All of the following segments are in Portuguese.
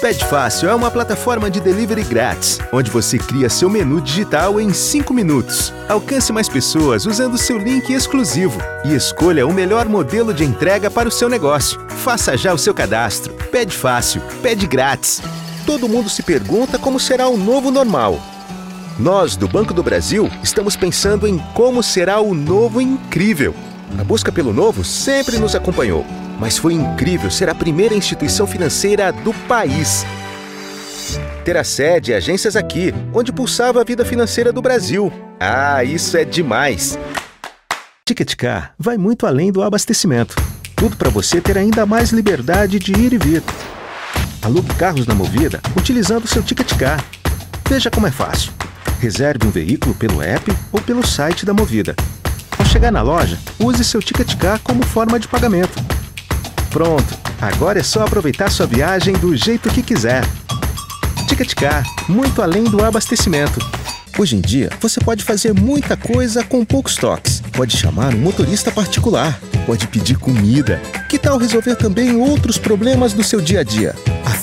Pede Fácil é uma plataforma de delivery grátis, onde você cria seu menu digital em 5 minutos. Alcance mais pessoas usando seu link exclusivo e escolha o melhor modelo de entrega para o seu negócio. Faça já o seu cadastro. Pede Fácil, pede grátis. Todo mundo se pergunta como será o novo normal. Nós, do Banco do Brasil, estamos pensando em como será o novo incrível. A busca pelo novo sempre nos acompanhou mas foi incrível ser a primeira instituição financeira do país. Ter a sede e agências aqui, onde pulsava a vida financeira do Brasil. Ah, isso é demais! Ticket Car vai muito além do abastecimento. Tudo para você ter ainda mais liberdade de ir e vir. Alugue carros na Movida utilizando seu Ticket Car. Veja como é fácil. Reserve um veículo pelo app ou pelo site da Movida. Ao chegar na loja, use seu Ticket Car como forma de pagamento. Pronto, agora é só aproveitar sua viagem do jeito que quiser. Ticket Car, muito além do abastecimento. Hoje em dia, você pode fazer muita coisa com poucos toques. Pode chamar um motorista particular, pode pedir comida. Que tal resolver também outros problemas do seu dia a dia?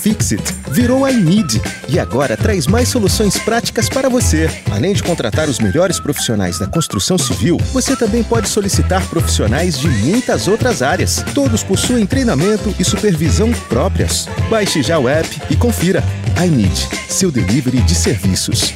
Fixit virou iNeed e agora traz mais soluções práticas para você. Além de contratar os melhores profissionais da construção civil, você também pode solicitar profissionais de muitas outras áreas. Todos possuem treinamento e supervisão próprias. Baixe já o app e confira. iNeed, seu delivery de serviços.